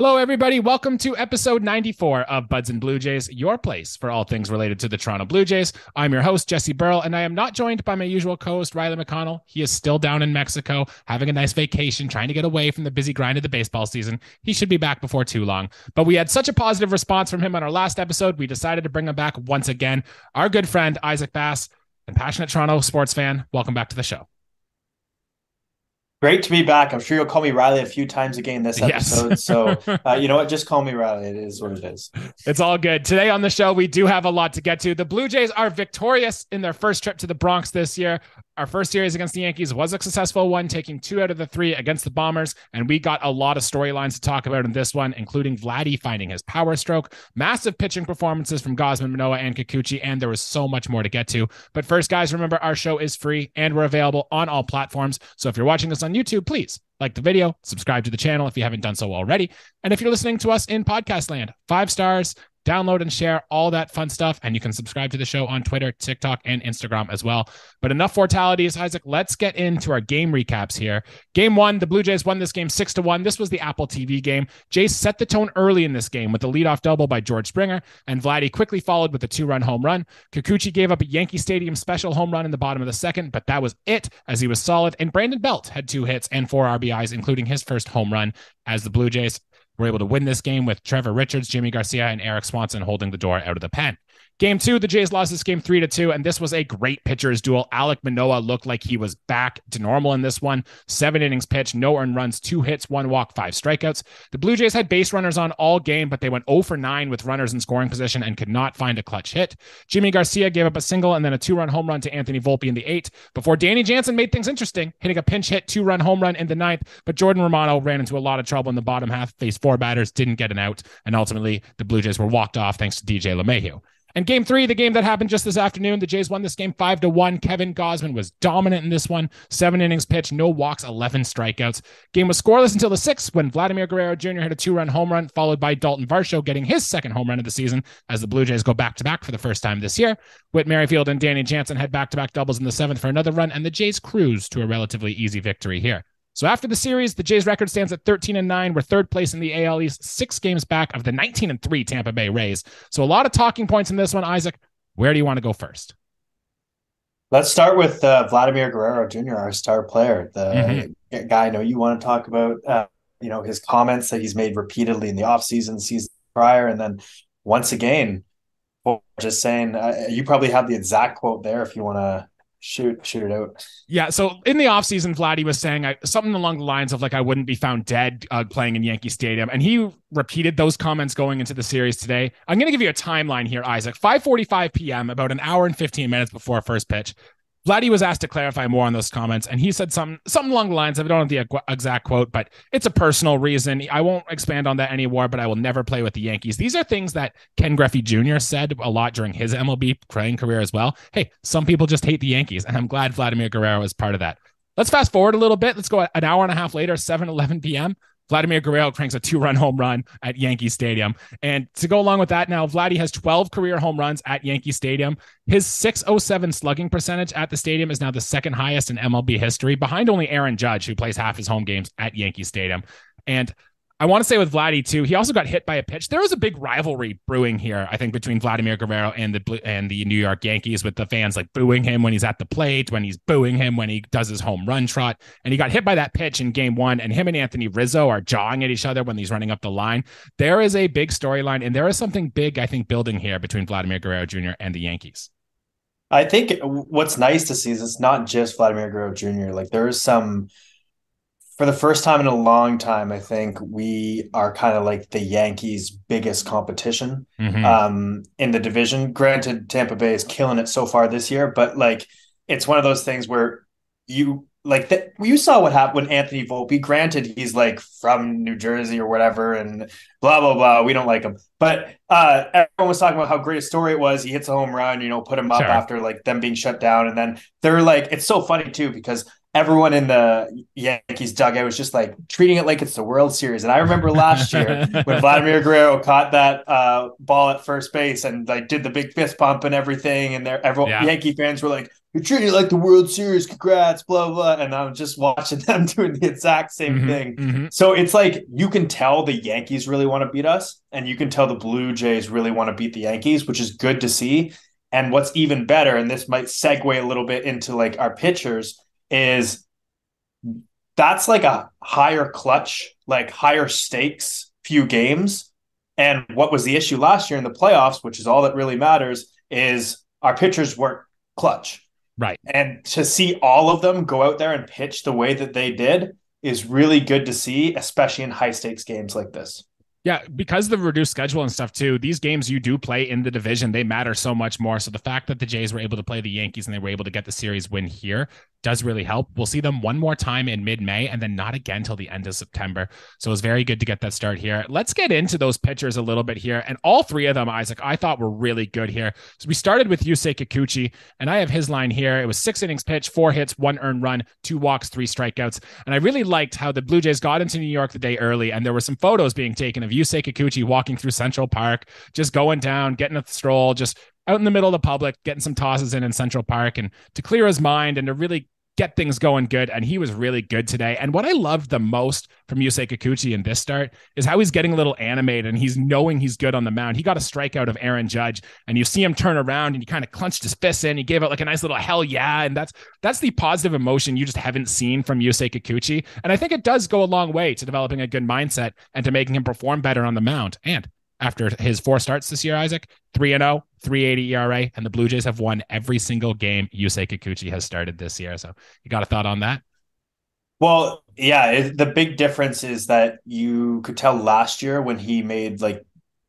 Hello, everybody. Welcome to episode 94 of Buds and Blue Jays, your place for all things related to the Toronto Blue Jays. I'm your host, Jesse Burrell, and I am not joined by my usual co host, Riley McConnell. He is still down in Mexico, having a nice vacation, trying to get away from the busy grind of the baseball season. He should be back before too long. But we had such a positive response from him on our last episode, we decided to bring him back once again. Our good friend, Isaac Bass, and passionate Toronto sports fan, welcome back to the show. Great to be back. I'm sure you'll call me Riley a few times again this episode. Yes. so, uh, you know what? Just call me Riley. It is what it is. It's all good. Today on the show, we do have a lot to get to. The Blue Jays are victorious in their first trip to the Bronx this year. Our first series against the Yankees was a successful one, taking two out of the three against the Bombers. And we got a lot of storylines to talk about in this one, including Vladdy finding his power stroke, massive pitching performances from Gausman, Manoah, and Kikuchi. And there was so much more to get to. But first, guys, remember our show is free and we're available on all platforms. So if you're watching this on YouTube, please like the video, subscribe to the channel if you haven't done so already. And if you're listening to us in podcast land, five stars, download and share all that fun stuff. And you can subscribe to the show on Twitter, TikTok, and Instagram as well. But enough fortalities, Isaac. Let's get into our game recaps here. Game one, the Blue Jays won this game six to one. This was the Apple TV game. Jays set the tone early in this game with the leadoff double by George Springer, and Vladdy quickly followed with a two-run home run. Kikuchi gave up a Yankee Stadium special home run in the bottom of the second, but that was it as he was solid. And Brandon Belt had two hits and four RBIs, including his first home run as the Blue Jays were able to win this game with Trevor Richards, Yimi Garcia, and Eric Swanson holding the door out of the pen. Game two, the Jays lost this game three to two, and this was a great pitchers duel. Alec Manoah looked like he was back to normal in this one. Seven innings pitched, no earned runs, two hits, one walk, five strikeouts. The Blue Jays had base runners on all game, but they went 0 for 9 with runners in scoring position and could not find a clutch hit. Yimi Garcia gave up a single and then a two-run home run to Anthony Volpe in the eighth before Danny Jansen made things interesting, hitting a pinch hit two-run home run in the ninth. But Jordan Romano ran into a lot of trouble in the bottom half, faced four batters, didn't get an out, and ultimately the Blue Jays were walked off thanks to DJ LeMahieu. And game three, the game that happened just this afternoon, the Jays won this game five to one. Kevin Gausman was dominant in this one. Seven innings pitched, no walks, 11 strikeouts. Game was scoreless until the sixth when Vladimir Guerrero Jr. hit a two run home run, followed by Dalton Varsho getting his second home run of the season as the Blue Jays go back to back for the first time this year. Whit Merrifield and Danny Jansen had back to back doubles in the seventh for another run, and the Jays cruise to a relatively easy victory here. So after the series, the Jays record stands at 13 and 9. We're third place in the AL East, six games back of the 19 and 3 Tampa Bay Rays. So a lot of talking points in this one, Isaac. Where do you want to go first? Let's start with uh, Vladimir Guerrero Jr., our star player, the mm-hmm. guy I know you want to talk about. Uh, you know his comments that he's made repeatedly in the offseason, season prior, and then once again, just saying. Uh, you probably have the exact quote there if you want to shoot shoot it out. Yeah. So in the offseason, Vladdy was saying I, something along the lines of like I wouldn't be found dead uh, playing in Yankee Stadium, and he repeated those comments going into the series today. I'm going to give you a timeline here, Isaac. 5:45 p.m. About an hour and 15 minutes before first pitch. Vladdy was asked to clarify more on those comments, and he said some some along the lines I don't have the exact quote, but it's a personal reason. I won't expand on that anymore, but I will never play with the Yankees. These are things that Ken Griffey Jr. said a lot during his MLB playing career as well. Hey, some people just hate the Yankees, and I'm glad Vladimir Guerrero is part of that. Let's fast forward a little bit. Let's go an hour and a half later, 7 11 p.m. Vladimir Guerrero cranks a two run home run at Yankee Stadium. And to go along with that, now Vladdy has 12 career home runs at Yankee Stadium. His 607 slugging percentage at the stadium is now the second highest in MLB history, behind only Aaron Judge, who plays half his home games at Yankee Stadium. And I want to say with Vladdy too, he also got hit by a pitch. There was a big rivalry brewing here, I think, between Vladimir Guerrero and the and the New York Yankees, with the fans like booing him when he's at the plate, when he's booing him when he does his home run trot. And he got hit by that pitch in Game One, and him and Anthony Rizzo are jawing at each other when he's running up the line. There is a big storyline, and there is something big, I think, building here between Vladimir Guerrero Jr. and the Yankees. I think what's nice to see is it's not just Vladimir Guerrero Jr. Like there is some for the first time in a long time, I think we are kind of like the Yankees' biggest competition mm-hmm. um, in the division. Granted, Tampa Bay is killing it so far this year, but like it's one of those things where you like that you saw what happened when Anthony Volpe. Granted, he's like from New Jersey or whatever, and blah blah blah. We don't like him, but uh, everyone was talking about how great a story it was. He hits a home run, you know, put him up sure. after like them being shut down, and then they're like, it's so funny too because everyone in the Yankees dugout was just like treating it like it's the World Series. And I remember last year when Vladimir Guerrero caught that uh, ball at first base and like did the big fist pump and everything, and there everyone yeah. Yankee fans were like, "You're treating it like the World Series, congrats, blah blah." And I'm just watching them doing the exact same mm-hmm, thing. Mm-hmm. So it's like you can tell the Yankees really want to beat us, and you can tell the Blue Jays really want to beat the Yankees, which is good to see. And what's even better, and this might segue a little bit into like our pitchers is that's like a higher clutch, like higher stakes few games. And what was the issue last year in the playoffs, which is all that really matters, is our pitchers weren't clutch. Right. And to see all of them go out there and pitch the way that they did is really good to see, especially in high stakes games like this. Yeah, because the reduced schedule and stuff too, these games you do play in the division, they matter so much more. So the fact that the Jays were able to play the Yankees and they were able to get the series win here does really help. We'll see them one more time in mid May and then not again till the end of September. So it's very good to get that start here. Let's get into those pitchers a little bit here. And all three of them, Isaac, I thought were really good here. So we started with Yusei Kikuchi, and I have his line here. It was six innings pitched, four hits, one earned run, two walks, three strikeouts. And I really liked how the Blue Jays got into New York the day early, and there were some photos being taken of Yusei Kikuchi walking through Central Park, just going down, getting a stroll, just out in the middle of the public, getting some tosses in in Central Park, and to clear his mind and to really get things going good. And he was really good today. And what I loved the most from Yusei Kikuchi in this start is how he's getting a little animated and he's knowing he's good on the mound. He got a strikeout of Aaron Judge, and you see him turn around and he kind of clenched his fists in. He gave out like a nice little hell yeah. And that's that's the positive emotion you just haven't seen from Yusei Kikuchi. And I think it does go a long way to developing a good mindset and to making him perform better on the mound. And after his four starts this year, Isaac, 3 and 0, 380 ERA, and the Blue Jays have won every single game Yusei Kikuchi has started this year. So, you got a thought on that? Well, yeah, it, the big difference is that you could tell last year when he made like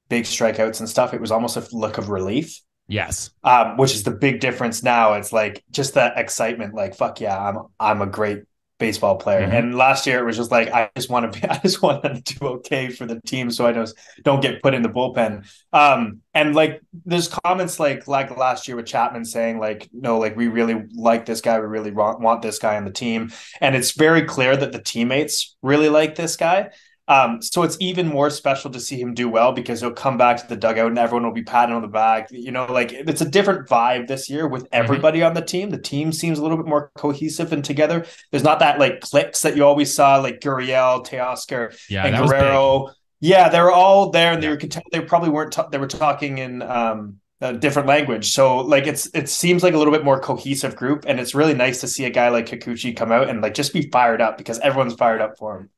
big strikeouts and stuff, it was almost a look of relief. Yes. Um, which is the big difference now. It's like just that excitement, like, fuck yeah, I'm I'm a great baseball player. Mm-hmm. And last year it was just like I just want to be I just want to do okay for the team so I just don't get put in the bullpen. Um and like there's comments like like last year with Chapman saying like no like we really like this guy we really want, want this guy on the team and it's very clear that the teammates really like this guy. Um, so it's even more special to see him do well because he'll come back to the dugout and everyone will be patting on the back. You know, like it's a different vibe this year with mm-hmm. everybody mm-hmm. on the team. The team seems a little bit more cohesive and together. There's not that like clicks that you always saw, like Gurriel, Teoscar, yeah, and Guerrero. Yeah, they were all there, and yeah. they were they probably weren't. Ta- they were talking in um, a different language. So like it's it seems like a little bit more cohesive group, and it's really nice to see a guy like Kikuchi come out and like just be fired up because everyone's fired up for him.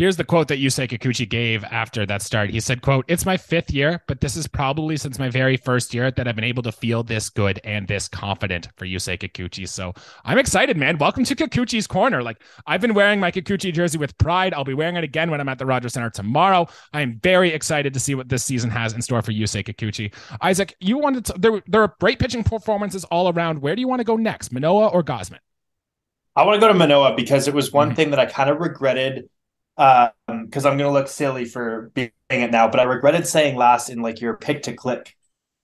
Here's the quote that Yusei Kikuchi gave after that start. He said, quote, It's my fifth year, but this is probably since my very first year that I've been able to feel this good and this confident for Yusei Kikuchi. So I'm excited, man. Welcome to Kikuchi's Corner. Like I've been wearing my Kikuchi jersey with pride. I'll be wearing it again when I'm at the Rogers Center tomorrow. I am very excited to see what this season has in store for Yusei Kikuchi. Isaac, you wanted to, there, there are great pitching performances all around. Where do you want to go next, Manoah or Gausman? I want to go to Manoah because it was one mm-hmm. thing that I kind of regretted because um, I'm gonna look silly for being it now, but I regretted saying last in like your pick to click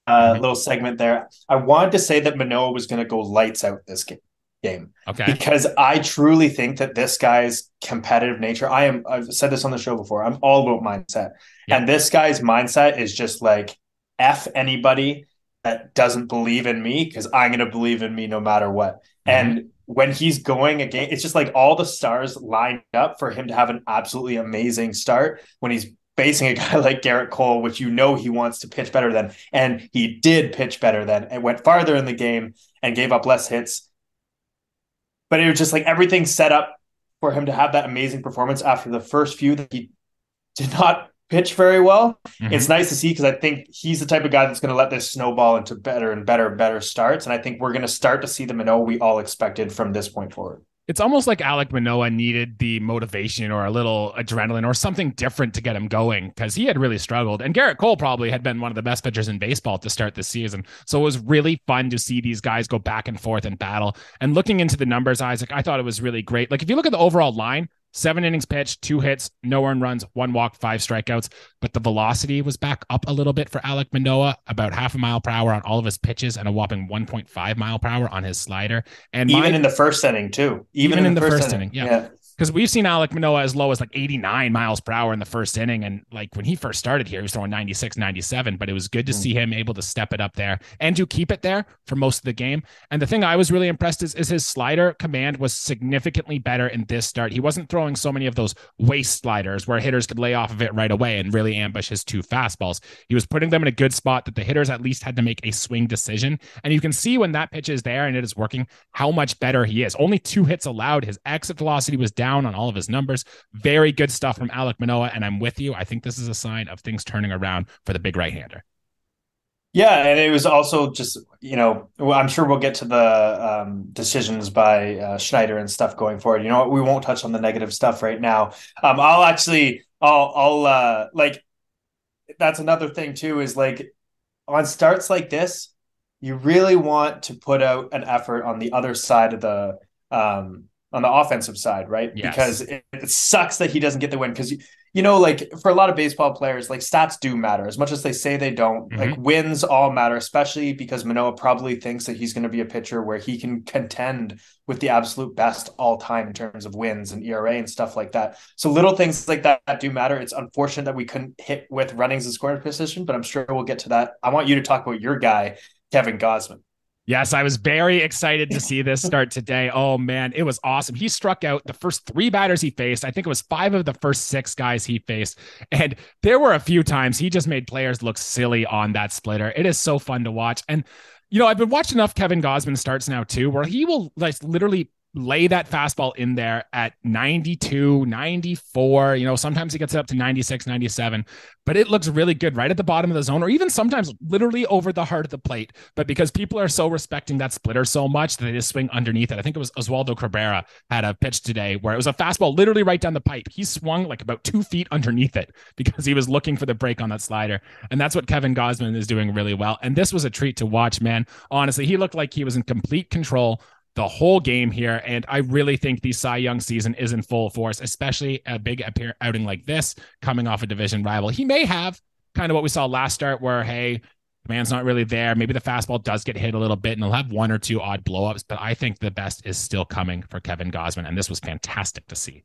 uh, mm-hmm. little segment there. I wanted to say that Manoah was gonna go lights out this game. Game. Okay. Because I truly think that this guy's competitive nature. I am. I've said this on the show before. I'm all about mindset, yeah. and this guy's mindset is just like f anybody that doesn't believe in me because I'm going to believe in me no matter what. Mm-hmm. And when he's going again, it's just like all the stars lined up for him to have an absolutely amazing start when he's facing a guy like Gerrit Cole, which you know he wants to pitch better than. And he did pitch better than and went farther in the game and gave up less hits. But it was just like everything set up for him to have that amazing performance after the first few that he did not pitch very well. Mm-hmm. It's nice to see because I think he's the type of guy that's going to let this snowball into better and better and better starts. And I think we're going to start to see the Manoah we all expected from this point forward. It's almost like Alec Manoah needed the motivation or a little adrenaline or something different to get him going because he had really struggled. And Gerrit Cole probably had been one of the best pitchers in baseball to start the season. So it was really fun to see these guys go back and forth and battle. And looking into the numbers, Isaac, I thought it was really great. Like if you look at the overall line, seven innings pitched, two hits, no earned runs, one walk, five strikeouts. But the velocity was back up a little bit for Alec Manoah, about half a mile per hour on all of his pitches and a whopping 1.5 mile per hour on his slider. And even in the first inning, too. Even, even in, the, the first, first inning, inning. yeah. yeah because we've seen Alec Manoah as low as like 89 miles per hour in the first inning. And like when he first started here, he was throwing 96, 97, but it was good to mm. see him able to step it up there and to keep it there for most of the game. And the thing I was really impressed is, is his slider command was significantly better in this start. He wasn't throwing so many of those waste sliders where hitters could lay off of it right away and really ambush his two fastballs. He was putting them in a good spot that the hitters at least had to make a swing decision. And you can see when that pitch is there and it is working, how much better he is. Only two hits allowed. His exit velocity was down on all of his numbers. Very good stuff from Alec Manoah, and I'm with you. I think this is a sign of things turning around for the big right-hander. Yeah, and it was also just you know I'm sure we'll get to the um, decisions by uh, Schneider and stuff going forward. You know? We won't touch on the negative stuff right now. Um, I'll actually I'll I'll uh, like that's another thing too is like on starts like this, you really want to put out an effort on the other side of the um on the offensive side, right? Yes. Because it, it, sucks that he doesn't get the win. Because you, you know, like for a lot of baseball players, like stats do matter as much as they say they don't. Mm-hmm. Like wins all matter, especially because Manoah probably thinks that he's going to be a pitcher where he can contend with the absolute best all time in terms of wins and ERA and stuff like that. So little things like that, that do matter. It's unfortunate that we couldn't hit with runnings and scoring position, but I'm sure we'll get to that. I want you to talk about your guy, Kevin Gausman. Yes, I was very excited to see this start today. Oh man, it was awesome. He struck out the first three batters he faced. I think it was five of the first six guys he faced. And there were a few times he just made players look silly on that splitter. It is so fun to watch. And you know, I've been watching enough Kevin Gausman starts now too, where he will like literally lay that fastball in there at 92, 94. You know, sometimes he gets it up to 96, 97, but it looks really good right at the bottom of the zone, or even sometimes literally over the heart of the plate. But because people are so respecting that splitter so much that they just swing underneath it. I think it was Oswaldo Cabrera had a pitch today where it was a fastball literally right down the pipe. He swung like about two feet underneath it because he was looking for the break on that slider. And that's what Kevin Gausman is doing really well. And this was a treat to watch, man. Honestly, he looked like he was in complete control the whole game here. And I really think the Cy Young season is in full force, especially a big appear- outing like this coming off a division rival. He may have kind of what we saw last start where, hey, man's not really there. Maybe the fastball does get hit a little bit and he'll have one or two odd blowups, but I think the best is still coming for Kevin Gausman. And this was fantastic to see.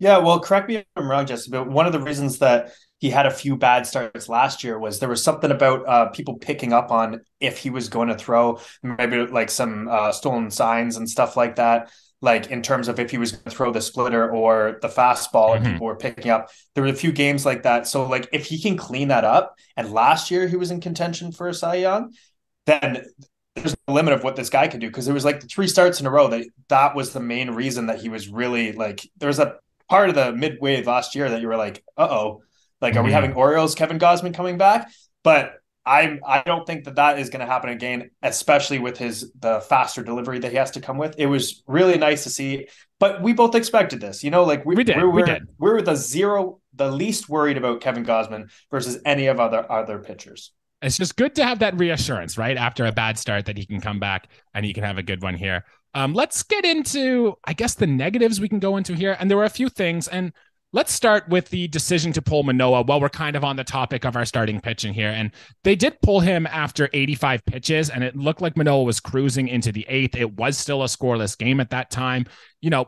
Yeah, well, correct me if I'm wrong, Jesse, but one of the reasons that he had a few bad starts last year was there was something about uh, people picking up on if he was going to throw maybe like some uh, stolen signs and stuff like that. Like in terms of if he was going to throw the splitter or the fastball, mm-hmm. and people were picking up. There were a few games like that. So like if he can clean that up, and last year he was in contention for a Cy Young, then there's no limit of what this guy can do because there was like the three starts in a row that that was the main reason that he was really like there was a part of the midway last year that you were like, uh oh, like, are mm-hmm. we having Orioles Kevin Gausman coming back? But I I don't think that that is going to happen again, especially with his the faster delivery that he has to come with. It was really nice to see, but we both expected this. You know, like we, we did. We're, we did. We're the zero, the least worried about Kevin Gausman versus any of other other pitchers. It's just good to have that reassurance, right? After a bad start, that he can come back and he can have a good one here. Um, let's get into, I guess, the negatives we can go into here. And there were a few things, and Let's start with the decision to pull Manoah while we're kind of on the topic of our starting pitching here. And they did pull him after 85 pitches, and it looked like Manoah was cruising into the eighth. It was still a scoreless game at that time. You know,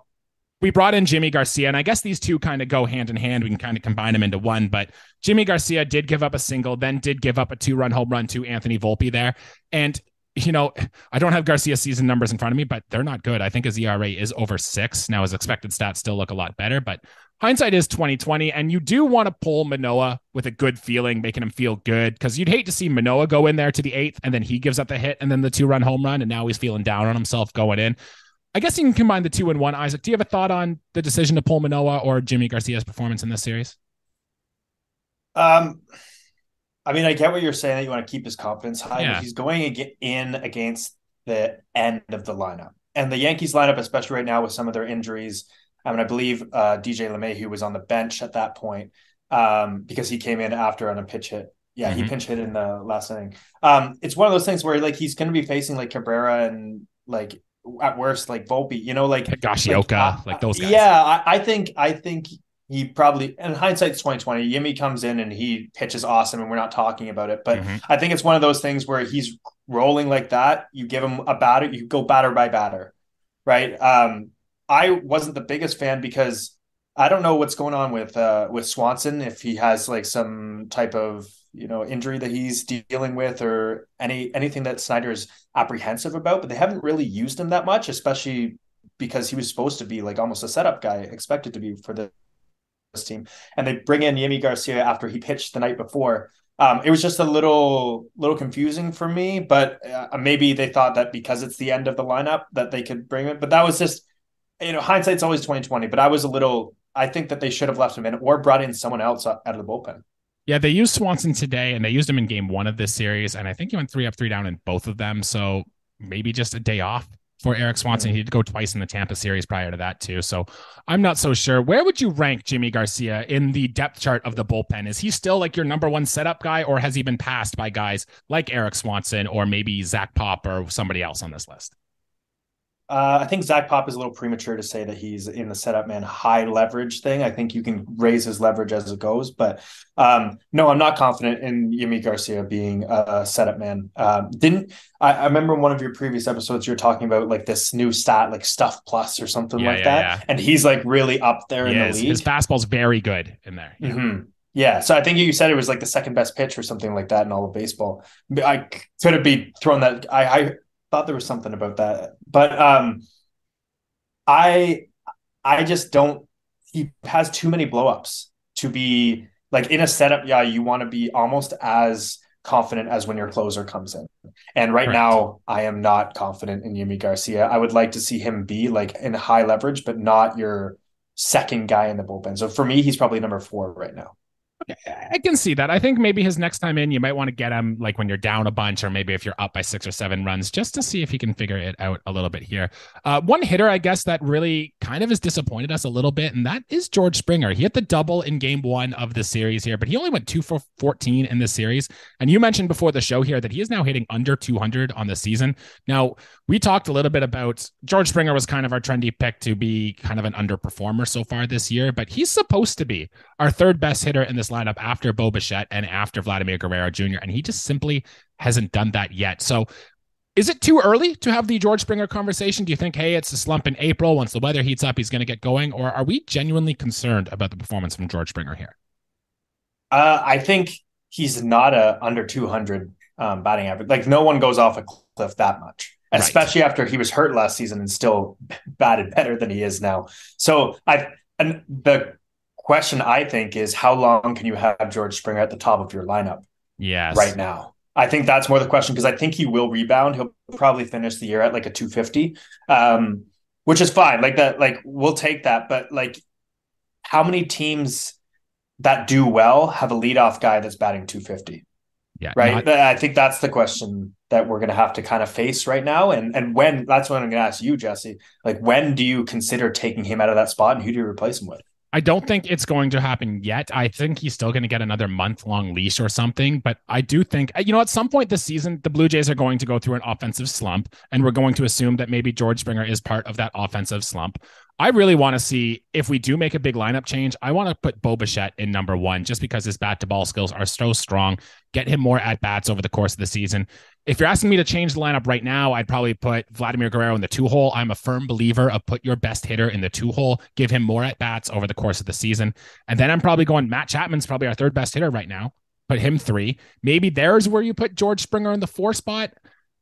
we brought in Yimi Garcia, and I guess these two kind of go hand in hand. We can kind of combine them into one. But Yimi Garcia did give up a single, then did give up a two run home run to Anthony Volpe there. And you know, I don't have Garcia's season numbers in front of me, but they're not good. I think his ERA is over six. Now his expected stats still look a lot better, but hindsight is 2020 and you do want to pull Manoah with a good feeling, making him feel good because you'd hate to see Manoah go in there to the eighth and then he gives up the hit and then the two run home run and now he's feeling down on himself going in. I guess you can combine the two and one. Isaac, do you have a thought on the decision to pull Manoah or Yimi Garcia's performance in this series? Um, I mean, I get what you're saying that you want to keep his confidence high, yeah. but he's going in against the end of the lineup. And the Yankees lineup, especially right now with some of their injuries, I mean, I believe uh, DJ LeMahieu was on the bench at that point um, because he came in after on a pitch hit. Yeah, mm-hmm. he pinch hit in the last inning. Um, it's one of those things where like he's going to be facing like Cabrera and like at worst like Volpe, you know, like Higashioka, like, like those guys. Yeah, I, I think I think he probably in hindsight 2020 Yimi comes in and he pitches awesome and we're not talking about it. But mm-hmm. I think it's one of those things where he's rolling like that. You give him a batter you go batter by batter right? Um I wasn't the biggest fan because I don't know what's going on with uh with Swanson if he has like some type of you know injury that he's dealing with or any anything that Schneider's apprehensive about but they haven't really used him that much especially because he was supposed to be like almost a setup guy expected to be for the team, and they bring in Yimi Garcia after he pitched the night before. Um, it was just a little little confusing for me, but uh, maybe they thought that because it's the end of the lineup that they could bring it. But that was just, you know, hindsight's always twenty twenty. But I was a little. I think that they should have left him in or brought in someone else out of the bullpen. Yeah, they used Swanson today, and they used him in game one of this series, and I think he went three up, three down in both of them. So maybe just a day off for Eric Swanson. He did go twice in the Tampa series prior to that too. So I'm not so sure. Where would you rank Yimi Garcia in the depth chart of the bullpen? Is he still like your number one setup guy, or has he been passed by guys like Eric Swanson or maybe Zach Pop or somebody else on this list? Uh, I think Zach Pop is a little premature to say that he's in the setup man high leverage thing. I think you can raise his leverage as it goes, but um, no, I'm not confident in Yimi Garcia being a setup man. Um, didn't I, I, remember in one of your previous episodes you were talking about like this new stat like Stuff Plus or something yeah, like yeah, that, yeah. and he's like really up there in the league. His fastball's very good in there. Yeah. Mm-hmm. Yeah, so I think you said it was like the second best pitch or something like that in all of baseball. I could have be thrown that. I, I thought there was something about that, but um, I I just don't. He has too many blowups to be like in a setup. Yeah, you want to be almost as confident as when your closer comes in. And right now, I am not confident in Yimi Garcia. I would like to see him be like in high leverage, but not your second guy in the bullpen. So for me, he's probably number four right now. I can see that. I think maybe his next time in, you might want to get him like when you're down a bunch, or maybe if you're up by six or seven runs, just to see if he can figure it out a little bit here. Uh, one hitter, I guess, that really kind of has disappointed us a little bit, and that is George Springer. He hit the double in game one of the series here, but he only went two for 14 in this series. And you mentioned before the show here that he is now hitting under 200 on the season. Now, we talked a little bit about George Springer was kind of our trendy pick to be kind of an underperformer so far this year, but he's supposed to be our third best hitter in this lineup after Bo Bichette and after Vladimir Guerrero Jr. And he just simply hasn't done that yet. So is it too early to have the George Springer conversation? Do you think, hey, it's a slump in April. Once the weather heats up, he's going to get going? Or are we genuinely concerned about the performance from George Springer here? Uh, I think he's not a under 200 um, batting average. Like no one goes off a cliff that much, especially right. after he was hurt last season and still batted better than he is now. So I and the question I think is how long can you have George Springer at the top of your lineup? Yes. Right now. I think that's more the question because I think he will rebound. He'll probably finish the year at like a 250. Um, which is fine. Like that, like we'll take that. But like how many teams that do well have a leadoff guy that's batting 250? Yeah. Right. Not- I think that's the question that we're going to have to kind of face right now. And and when that's what I'm going to ask you, Jesse. Like when do you consider taking him out of that spot and who do you replace him with? I don't think it's going to happen yet. I think he's still going to get another month long leash or something. But I do think, uh, you know, at some point this season, the Blue Jays are going to go through an offensive slump. And we're going to assume that maybe George Springer is part of that offensive slump. I really want to see if we do make a big lineup change. I want to put Bo Bichette in number one just because his bat to ball skills are so strong. Get him more at bats over the course of the season. If you're asking me to change the lineup right now, I'd probably put Vladimir Guerrero in the two hole. I'm a firm believer of put your best hitter in the two hole, give him more at bats over the course of the season. And then I'm probably going Matt Chapman's probably our third best hitter right now. Put him three. Maybe there's where you put George Springer in the four spot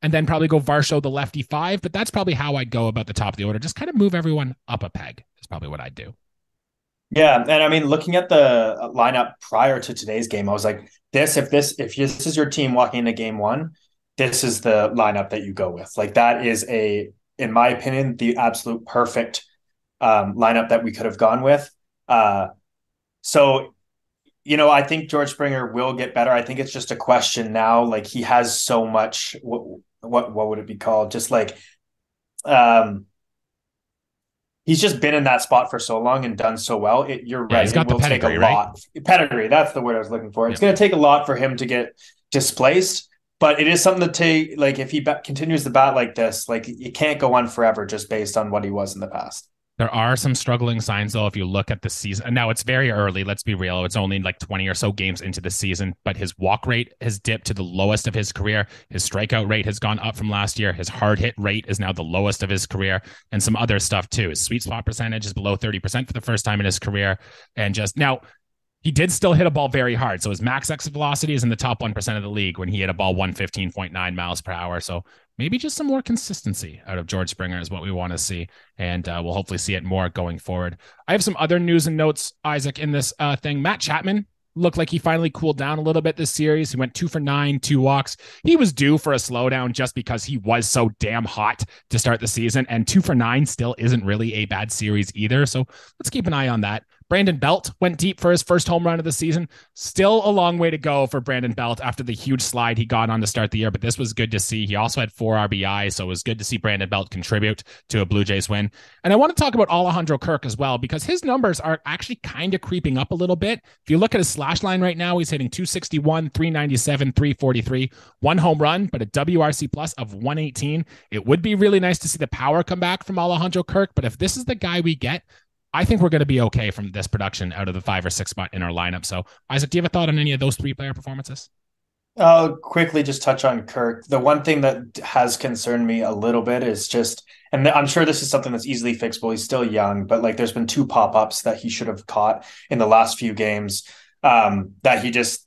and then probably go Varsho the lefty five. But that's probably how I'd go about the top of the order. Just kind of move everyone up a peg is probably what I'd do. Yeah, and I mean, looking at the lineup prior to today's game, I was like, this if this if this is your team walking into game one, this is the lineup that you go with. Like that is a, in my opinion, the absolute perfect um, lineup that we could have gone with. Uh, so you know, I think George Springer will get better. I think it's just a question now. Like he has so much. What what what would it be called? Just like, um, he's just been in that spot for so long and done so well. It, you're yeah, right. He's got it will take a lot. Pedigree. That's the word I was looking for. It's yeah. going to take a lot for him to get displaced. But it is something to take. Like if he continues to bat like this, like it can't go on forever just based on what he was in the past. There are some struggling signs, though, if you look at the season. Now, it's very early. Let's be real. It's only like 20 or so games into the season, but his walk rate has dipped to the lowest of his career. His strikeout rate has gone up from last year. His hard hit rate is now the lowest of his career, and some other stuff, too. His sweet spot percentage is below 30% for the first time in his career. And just now, he did still hit a ball very hard. So his max exit velocity is in the top 1% of the league when he hit a ball 115.9 miles per hour. So maybe just some more consistency out of George Springer is what we want to see. And uh, we'll hopefully see it more going forward. I have some other news and notes, Isaac, in this uh, thing. Matt Chapman looked like he finally cooled down a little bit this series. He went two for nine, two walks. He was due for a slowdown just because he was so damn hot to start the season. And two for nine still isn't really a bad series either. So let's keep an eye on that. Brandon Belt went deep for his first home run of the season. Still a long way to go for Brandon Belt after the huge slide he got on to start the year, but this was good to see. He also had four RBI, so it was good to see Brandon Belt contribute to a Blue Jays win. And I want to talk about Alejandro Kirk as well, because his numbers are actually kind of creeping up a little bit. If you look at his slash line right now, he's hitting 261, 397, 343, one home run, but a WRC plus of 118. It would be really nice to see the power come back from Alejandro Kirk, but if this is the guy we get, I think we're going to be okay from this production out of the five or six spot in our lineup. So, Isaac, do you have a thought on any of those three player performances? I'll quickly just touch on Kirk. The one thing that has concerned me a little bit is just, and I'm sure this is something that's easily fixable. He's still young, but like there's been two pop ups that he should have caught in the last few games um, that he just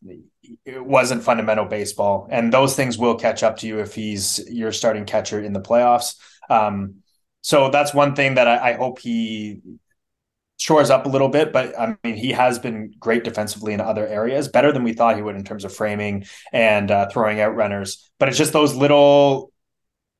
it wasn't fundamental baseball, and those things will catch up to you if he's your starting catcher in the playoffs. Um, so that's one thing that I, I hope he shores up a little bit, but I mean, he has been great defensively in other areas, better than we thought he would in terms of framing and uh, throwing out runners. But it's just those little,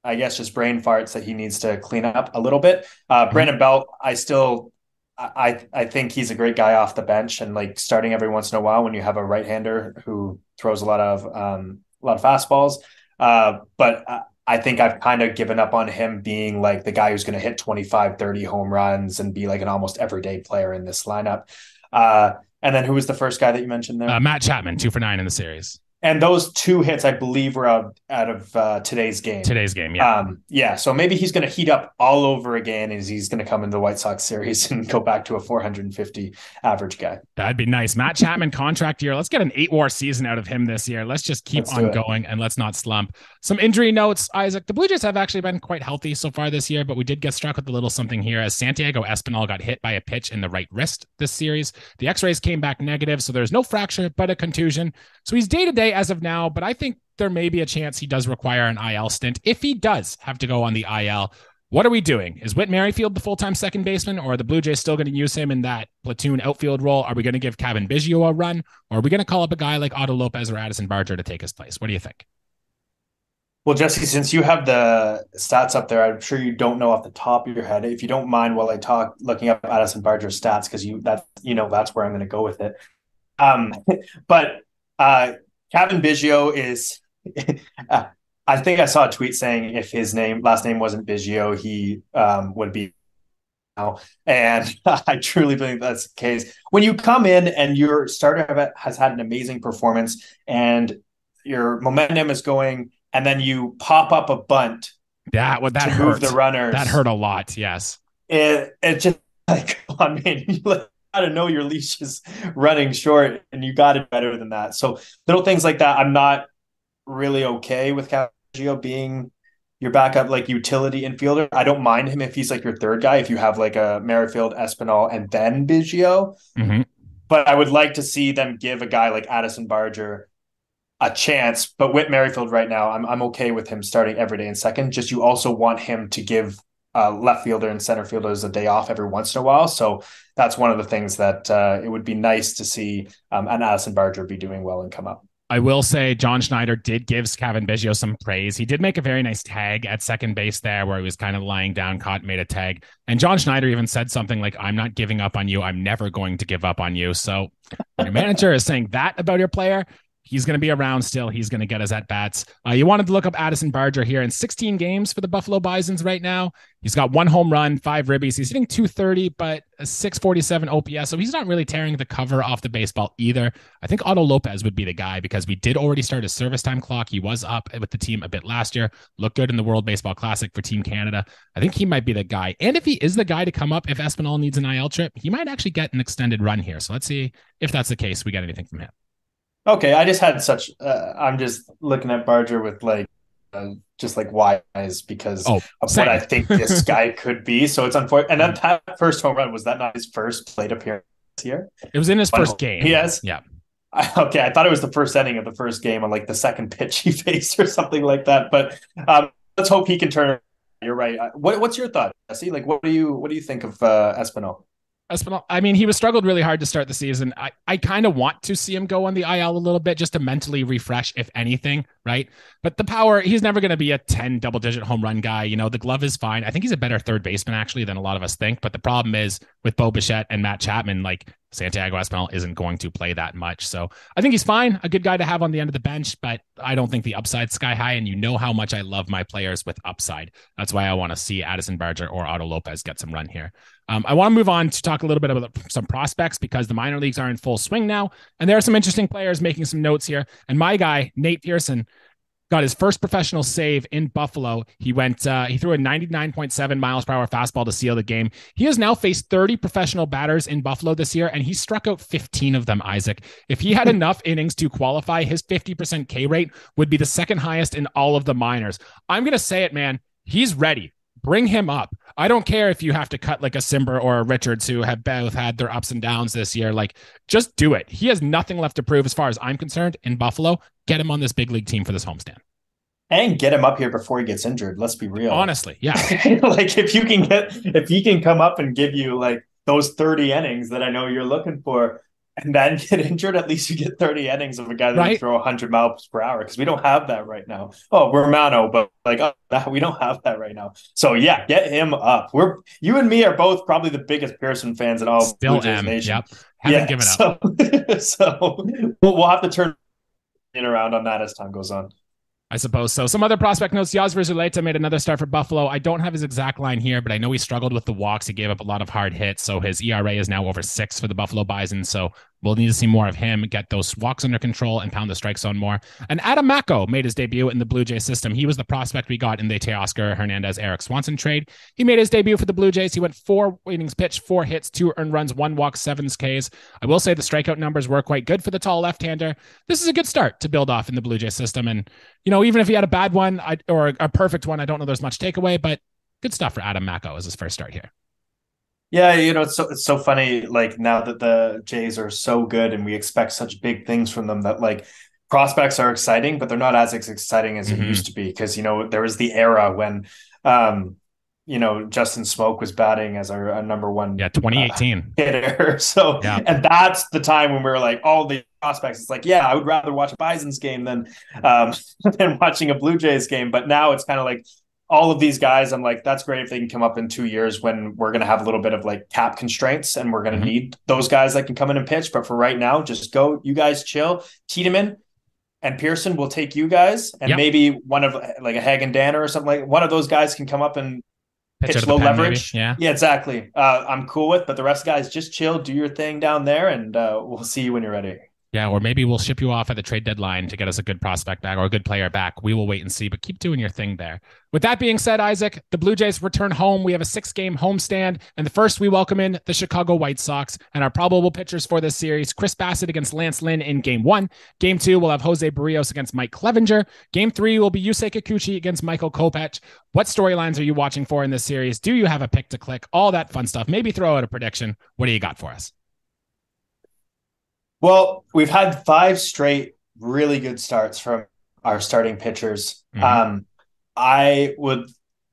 I guess, just brain farts that he needs to clean up a little bit. Uh, mm-hmm. Brandon Belt, I still, I I think he's a great guy off the bench and like starting every once in a while when you have a right hander who throws a lot of um, a lot of fastballs. Uh, but uh, I think I've kind of given up on him being like the guy who's going to hit 25, 30 home runs and be like an almost everyday player in this lineup. Uh, and then who was the first guy that you mentioned there? Uh, Matt Chapman, two for nine in the series. And those two hits, I believe, were out, out of uh, today's game. Today's game, yeah. Um, yeah. So maybe he's going to heat up all over again as he's going to come into the White Sox series and go back to a 450 average guy. That'd be nice. Matt Chapman contract year. Let's get an eight war season out of him this year. Let's just keep let's on going and let's not slump. Some injury notes, Isaac. The Blue Jays have actually been quite healthy so far this year, but we did get struck with a little something here as Santiago Espinal got hit by a pitch in the right wrist this series. The x rays came back negative, so there's no fracture, but a contusion. So he's day to day as of now, but I think there may be a chance he does require an IL stint. If he does have to go on the IL, what are we doing? Is Whit Merrifield the full time second baseman, or are the Blue Jays still going to use him in that platoon outfield role? Are we going to give Cavan Biggio a run, or are we going to call up a guy like Otto Lopez or Addison Barger to take his place? What do you think? Well, Jesse, since you have the stats up there, I'm sure you don't know off the top of your head. If you don't mind, while I talk, looking up Addison Barger's stats, because you that you know that's where I'm going to go with it. Um, but uh, Cavan Biggio is. I think I saw a tweet saying if his name last name wasn't Biggio, he um, would be now. And I truly believe that's the case. When you come in and your starter has had an amazing performance and your momentum is going, and then you pop up a bunt. That what that hurt the runners. That hurt a lot. Yes. It it just like I mean to know your leash is running short, and you got it better than that. So little things like that, I'm not really okay with Biggio being your backup like utility infielder. I don't mind him if he's like your third guy. If you have like a Merrifield, Espinal, and then Biggio, mm-hmm. but I would like to see them give a guy like Addison Barger a chance. But with Merrifield right now, I'm I'm okay with him starting every day in second. Just you also want him to give uh, left fielder and center fielder is a day off every once in a while. So that's one of the things that uh, it would be nice to see um, an Addison Barger be doing well and come up. I will say John Schneider did give Cavan Biggio some praise. He did make a very nice tag at second base there where he was kind of lying down, caught, made a tag. And John Schneider even said something like, I'm not giving up on you. I'm never going to give up on you. So your manager is saying that about your player He's going to be around still. He's going to get us at bats. Uh, you wanted to look up Addison Barger here in 16 games for the Buffalo Bisons right now. He's got one home run, five ribbies. He's hitting 230, but a 647 OPS. So he's not really tearing the cover off the baseball either. I think Otto Lopez would be the guy because we did already start a service time clock. He was up with the team a bit last year, looked good in the World Baseball Classic for Team Canada. I think he might be the guy. And if he is the guy to come up, if Espinal needs an IL trip, he might actually get an extended run here. So let's see if that's the case. We get anything from him. Okay, I just had such. Uh, I'm just looking at Barger with like, uh, just like wise because oh, of same. what I think this guy could be. So it's unfortunate. And that, that first home run was that not his first plate appearance here? It was in his first game. Yes. Yeah. I, okay, I thought it was the first inning of the first game on like the second pitch he faced or something like that. But um, let's hope he can turn. You're right. What, what's your thought, See, Like, what do you what do you think of uh, Espinal? Espinal, I mean, he was struggled really hard to start the season. I, I kind of want to see him go on the IL a little bit just to mentally refresh, if anything, right? But the power, he's never going to be a 10 double digit home run guy. You know, the glove is fine. I think he's a better third baseman, actually, than a lot of us think. But the problem is with Bo Bichette and Matt Chapman, like Santiago Espinal isn't going to play that much. So I think he's fine, a good guy to have on the end of the bench, but I don't think the upside's sky high. And you know how much I love my players with upside. That's why I want to see Addison Barger or Otto Lopez get some run here. Um, I want to move on to talk a little bit about some prospects because the minor leagues are in full swing now. And there are some interesting players making some notes here. And my guy, Nate Pearson, got his first professional save in Buffalo. He went, uh, he threw a 99.7 miles per hour fastball to seal the game. He has now faced 30 professional batters in Buffalo this year, and he struck out 15 of them, Isaac. If he had enough innings to qualify, his 50% K rate would be the second highest in all of the minors. I'm going to say it, man. He's ready bring him up. I don't care if you have to cut like a Cimber or a Richards who have both had their ups and downs this year. Like, just do it. He has nothing left to prove as far as I'm concerned in Buffalo. Get him on this big league team for this homestand. And get him up here before he gets injured. Let's be real. Honestly, yeah. like if you can get if he can come up and give you like those 30 innings that I know you're looking for, and then get injured, at least you get 30 innings of a guy that right. can throw 100 miles per hour because we don't have that right now. Oh, we're Mano, but like oh, we don't have that right now. So yeah, get him up. We're you and me are both probably the biggest Pearson fans in all Still Blue am. Nation. Yep. Haven't yeah, given up. So, so we'll, we'll have to turn in around on that as time goes on. I suppose so. Some other prospect notes. Yosver Zulueta made another start for Buffalo. I don't have his exact line here, but I know he struggled with the walks. He gave up a lot of hard hits. So his ERA is now over six for the Buffalo Bison. So We'll need to see more of him, get those walks under control, and pound the strike zone more. And Adam Macko made his debut in the Blue Jays system. He was the prospect we got in the Teoscar Hernandez Eric Swanson trade. He made his debut for the Blue Jays. He went four innings pitched, four hits, two earned runs, one walk, seven Ks. I will say the strikeout numbers were quite good for the tall left hander. This is a good start to build off in the Blue Jays system. And, you know, even if he had a bad one I, or a perfect one, I don't know there's much takeaway, but good stuff for Adam Macko as his first start here. Yeah, you know, it's so it's so funny. Like now that the Jays are so good and we expect such big things from them, that like prospects are exciting, but they're not as exciting as mm-hmm. it used to be. Because you know there was the era when, um, you know, Justin Smoak was batting as our, our number one. Yeah, 2018 uh, hitter. So, yeah. and that's the time when we were like, all the prospects. It's like, yeah, I would rather watch a Bison's game than um than watching a Blue Jays game. But now it's kind of like all of these guys, I'm like, that's great if they can come up in two years when we're going to have a little bit of like cap constraints and we're going to mm-hmm. need those guys that can come in and pitch. But for right now, just go, you guys chill. Tiedemann and Pearson will take you guys, and yep. maybe one of like a Hagen Danner or something like one of those guys can come up and pitch, pitch low leverage. Maybe. Yeah, yeah, exactly. Uh, I'm cool with, but the rest guys just chill, do your thing down there, and uh, we'll see you when you're ready. Yeah, or maybe we'll ship you off at the trade deadline to get us a good prospect back or a good player back. We will wait and see, but keep doing your thing there. With that being said, Isaac, the Blue Jays return home. We have a six game homestand. And the first, we welcome in the Chicago White Sox and our probable pitchers for this series Chris Bassitt against Lance Lynn in game one. Game two, we'll have Jose Berrios against Mike Clevinger. Game three will be Yusei Kikuchi against Michael Kopech. What storylines are you watching for in this series? Do you have a pick to click? All that fun stuff. Maybe throw out a prediction. What do you got for us? Well, we've had five straight really good starts from our starting pitchers. Mm-hmm. Um, I would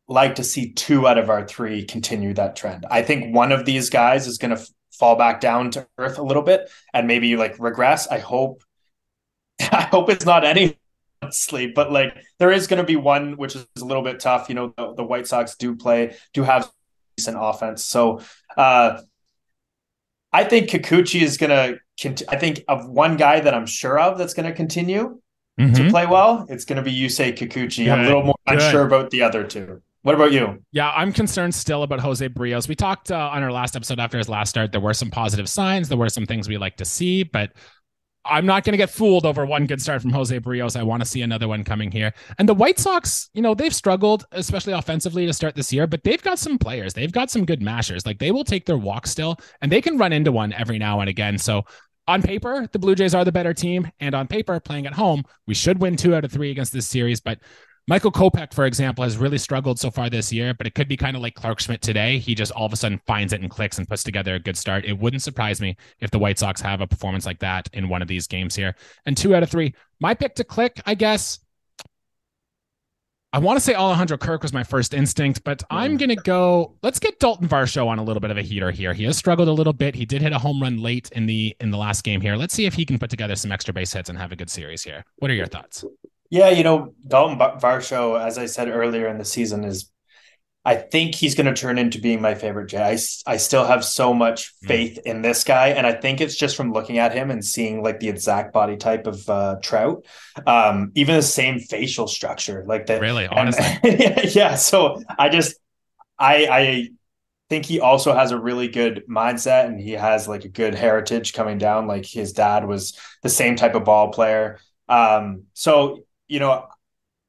like to see two out of our three continue that trend. I think one of these guys is going to f- fall back down to earth a little bit and maybe like regress. I hope. I hope it's not any sleep, but like there is going to be one which is a little bit tough. You know, the, the White Sox do play, do have decent offense, so uh, I think Kikuchi is going to I think of one guy that I'm sure of that's going to continue Mhm. to play well. It's going to be Yusei Kikuchi. I'm a little more good. unsure about the other two. What about you? Yeah, I'm concerned still about Jose Berrios. We talked uh, on our last episode after his last start. There were some positive signs. There were some things we like to see, but I'm not going to get fooled over one good start from Jose Berrios. I want to see another one coming here. And the White Sox, you know, they've struggled, especially offensively to start this year, but they've got some players. They've got some good mashers. Like they will take their walk still, and they can run into one every now and again. So on paper, the Blue Jays are the better team. And on paper, playing at home, we should win two out of three against this series. But Michael Kopech, for example, has really struggled so far this year, but it could be kind of like Clarke Schmidt today. He just all of a sudden finds it and clicks and puts together a good start. It wouldn't surprise me if the White Sox have a performance like that in one of these games here. And two out of three. My pick to click, I guess. I want to say Alejandro Kirk was my first instinct, but I'm going to go. Let's get Dalton Varsho on a little bit of a heater here. He has struggled a little bit. He did hit a home run late in the in the last game here. Let's see if he can put together some extra base hits and have a good series here. What are your thoughts? Yeah, you know, Dalton Varsho, as I said earlier in the season, is I think he's going to turn into being my favorite Jay. I still have so much Mm. faith in this guy. And I think it's just from looking at him and seeing like the exact body type of uh, Trout, um, even the same facial structure, like that. Really, and- honestly. yeah. So I just, I, I think he also has a really good mindset and he has like a good heritage coming down. Like his dad was the same type of ball player. Um, so, you know,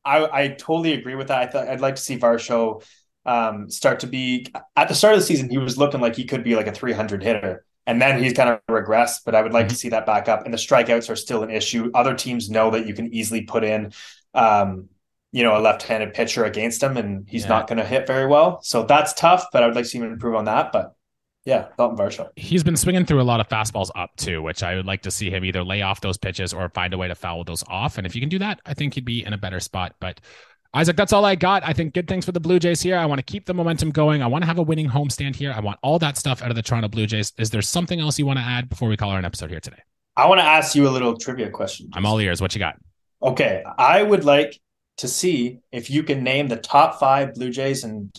I, I totally agree with that. I thought I'd like to see Varsho um, start to be at the start of the season. He was looking like he could be like a 300 hitter, and then he's kind of regressed. But I would like to see that back up. And the strikeouts are still an issue. Other teams know that you can easily put in, um, you know, a left-handed pitcher against him, and he's Yeah. not going to hit very well. So that's tough. But I would like to see him improve on that. But yeah, Dalton Varsho. he's been swinging through a lot of fastballs up too, which I would like to see him either lay off those pitches or find a way to foul those off. And if you can do that, I think he'd be in a better spot. But Isaac, that's all I got. I think good things for the Blue Jays here. I want to keep the momentum going. I want to have a winning homestand here. I want all that stuff out of the Toronto Blue Jays. Is there something else you want to add before we call our an episode here today? I want to ask you a little trivia question. I'm all ears. What you got? Okay, I would like to see if you can name the top five Blue Jays and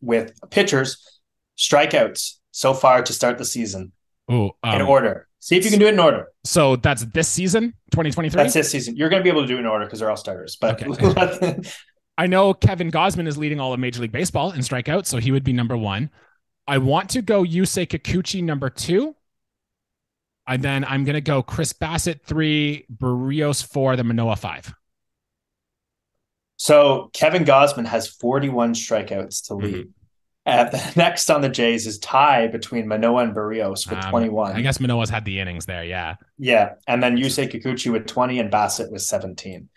with pitchers strikeouts so far to start the season Oh, in um, order. See if you can do it in order. so that's this season, 2023. That's this season. You're going to be able to do it in order because they're all starters. But I know Kevin Gausman is leading all of Major League Baseball in strikeouts, so he would be number one. I want to go Yusei Kikuchi number two. And then I'm going to go Chris Bassitt three, Berrios four, the Manoah five. so Kevin Gausman has 41 strikeouts to lead. Mm-hmm. Uh, the next on the Jays is tie between Manoah and Berrios with Um, 21. I guess Manoah's had the innings there. Yeah. Yeah, and then Yusei Kikuchi with 20 and Bassitt with 17.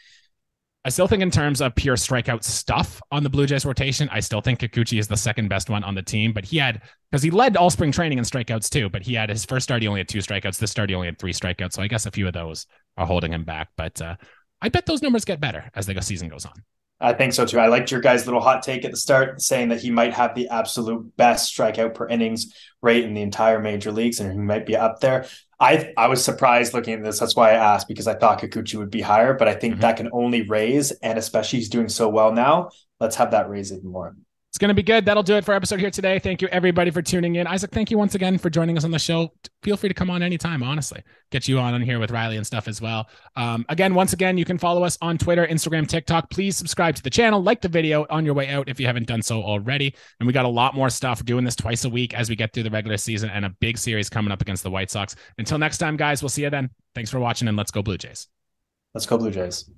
I still think in terms of pure strikeout stuff on the Blue Jays rotation, I still think Kikuchi is the second best one on the team. But he had because he led all spring training in strikeouts too. But he had his first start, he only had two strikeouts. This start, he only had three strikeouts. So I guess a few of those are holding him back. But uh, I bet those numbers get better as the season goes on. I think so too. I liked your guys' little hot take at the start, saying that he might have the absolute best strikeout per innings rate in the entire major leagues, and he might be up there. I I was surprised looking at this. That's why I asked because I thought Kikuchi would be higher, but I think Mhm. that can only raise, and especially he's doing so well now. Let's have that raise even more. It's going to be good. That'll do it for episode here today. Thank you, everybody, for tuning in. Isaac, thank you once again for joining us on the show. Feel free to come on anytime, honestly. Get you on, on here with Riley and stuff as well. Um, again, once again, you can follow us on Twitter, Instagram, TikTok. Please subscribe to the channel, like the video on your way out if you haven't done so already. And we got a lot more stuff. Doing this twice a week as we get through the regular season and a big series coming up against the White Sox. Until next time, guys, we'll see you then. Thanks for watching and let's go, Blue Jays. Let's go Blue Jays.